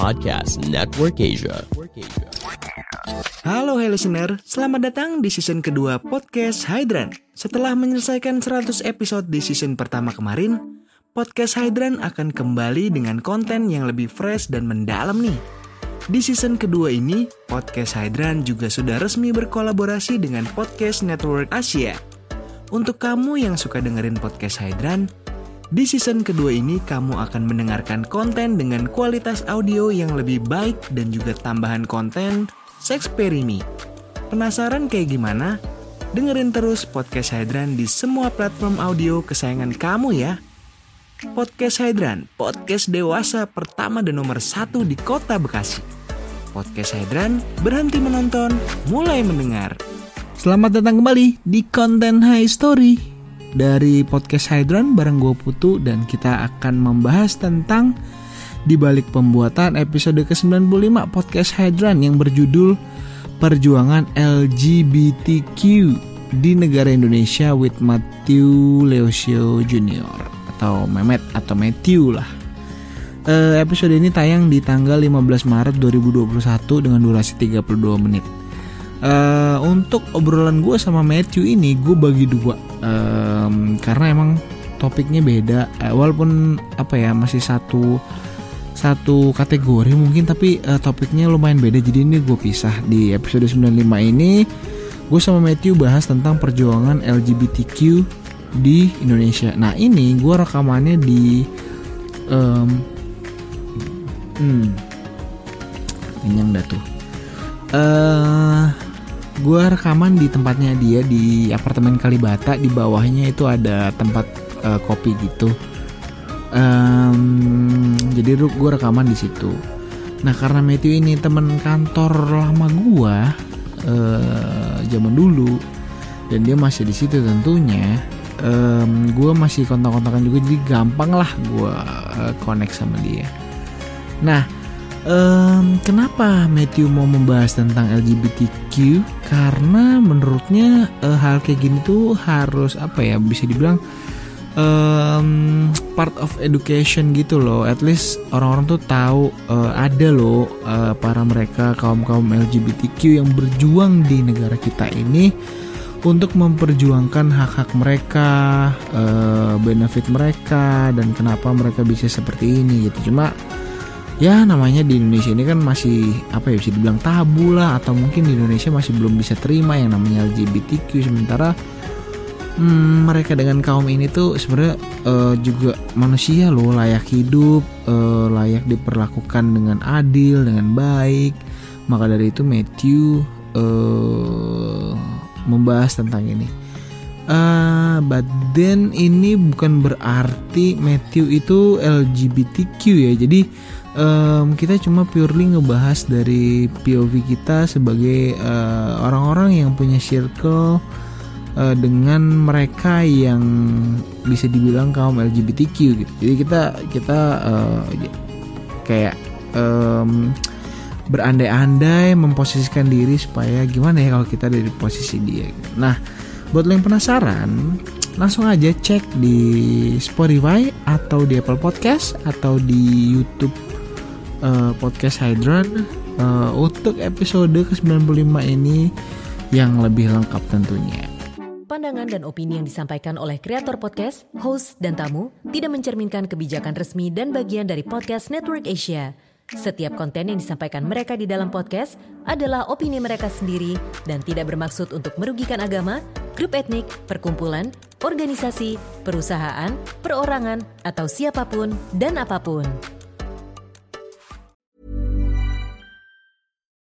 Podcast Network Asia. Halo hey listener, selamat datang di season kedua podcast Hydran. Setelah menyelesaikan 100 episode di season pertama kemarin, podcast Hydran akan kembali dengan konten yang lebih fresh dan mendalam nih. Di season kedua ini, podcast Hydran juga sudah resmi berkolaborasi dengan Podcast Network Asia. Untuk kamu yang suka dengerin podcast Hydran, di season kedua ini kamu akan mendengarkan konten dengan kualitas audio yang lebih baik dan juga tambahan konten Sexperimi. Penasaran kayak gimana? Dengerin terus podcast Hydran di semua platform audio kesayangan kamu ya. Podcast Hydran, podcast dewasa pertama dan nomor satu di kota Bekasi. Podcast Hydran, berhenti menonton, mulai mendengar. Selamat datang kembali di konten High Story dari podcast Hydran bareng gue Putu dan kita akan membahas tentang di balik pembuatan episode ke-95 podcast Hydran yang berjudul Perjuangan LGBTQ di negara Indonesia with Matthew Leosio Jr. atau Mehmet atau Matthew lah. Uh, episode ini tayang di tanggal 15 Maret 2021 dengan durasi 32 menit. Uh, untuk obrolan gue sama Matthew ini gue bagi dua um, karena emang topiknya beda. Uh, walaupun apa ya masih satu satu kategori mungkin tapi uh, topiknya lumayan beda. Jadi ini gue pisah di episode 95 ini. Gue sama Matthew bahas tentang perjuangan LGBTQ di Indonesia. Nah ini gue rekamannya di um, hmm, kenyang dah tuh. Uh, gue rekaman di tempatnya dia di apartemen Kalibata. Di bawahnya itu ada tempat uh, kopi gitu. Um, jadi gue rekaman di situ. Nah karena Matthew ini temen kantor lama gue uh, zaman dulu dan dia masih di situ tentunya um, gue masih kontak-kontakan juga jadi gampang lah gue uh, connect sama dia. Nah um, kenapa Matthew mau membahas tentang LGBTQ? Karena menurutnya uh, hal kayak gini tuh harus apa ya bisa dibilang um, part of education gitu loh. At least orang-orang tuh tahu uh, ada loh uh, para mereka kaum kaum LGBTQ yang berjuang di negara kita ini untuk memperjuangkan hak-hak mereka, uh, benefit mereka, dan kenapa mereka bisa seperti ini gitu. Cuma ya namanya di Indonesia ini kan masih apa ya bisa dibilang tabu lah atau mungkin di Indonesia masih belum bisa terima yang namanya LGBTQ sementara hmm, mereka dengan kaum ini tuh sebenarnya uh, juga manusia loh layak hidup uh, layak diperlakukan dengan adil dengan baik. Maka dari itu Matthew uh, membahas tentang ini. Uh, but then ini bukan berarti Matthew itu LGBTQ ya. Jadi um, kita cuma purely ngebahas dari POV kita sebagai uh, orang-orang uh, yang punya circle uh, dengan mereka yang bisa dibilang kaum LGBTQ gitu. Jadi kita kita uh, kayak um, berandai-andai memposisikan diri supaya gimana ya kalau kita dari posisi dia. Gitu. Nah, buat yang penasaran, langsung aja cek di Spotify atau di Apple Podcast atau di YouTube uh, podcast Hydran uh, untuk episode ke-95 ini yang lebih lengkap tentunya. Pandangan dan opini yang disampaikan oleh kreator podcast, host, dan tamu tidak mencerminkan kebijakan resmi dan bagian dari podcast Network Asia. Setiap konten yang disampaikan mereka di dalam podcast adalah opini mereka sendiri dan tidak bermaksud untuk merugikan agama, grup etnik, perkumpulan, organisasi, perusahaan, perorangan, atau siapa pun dan apa pun.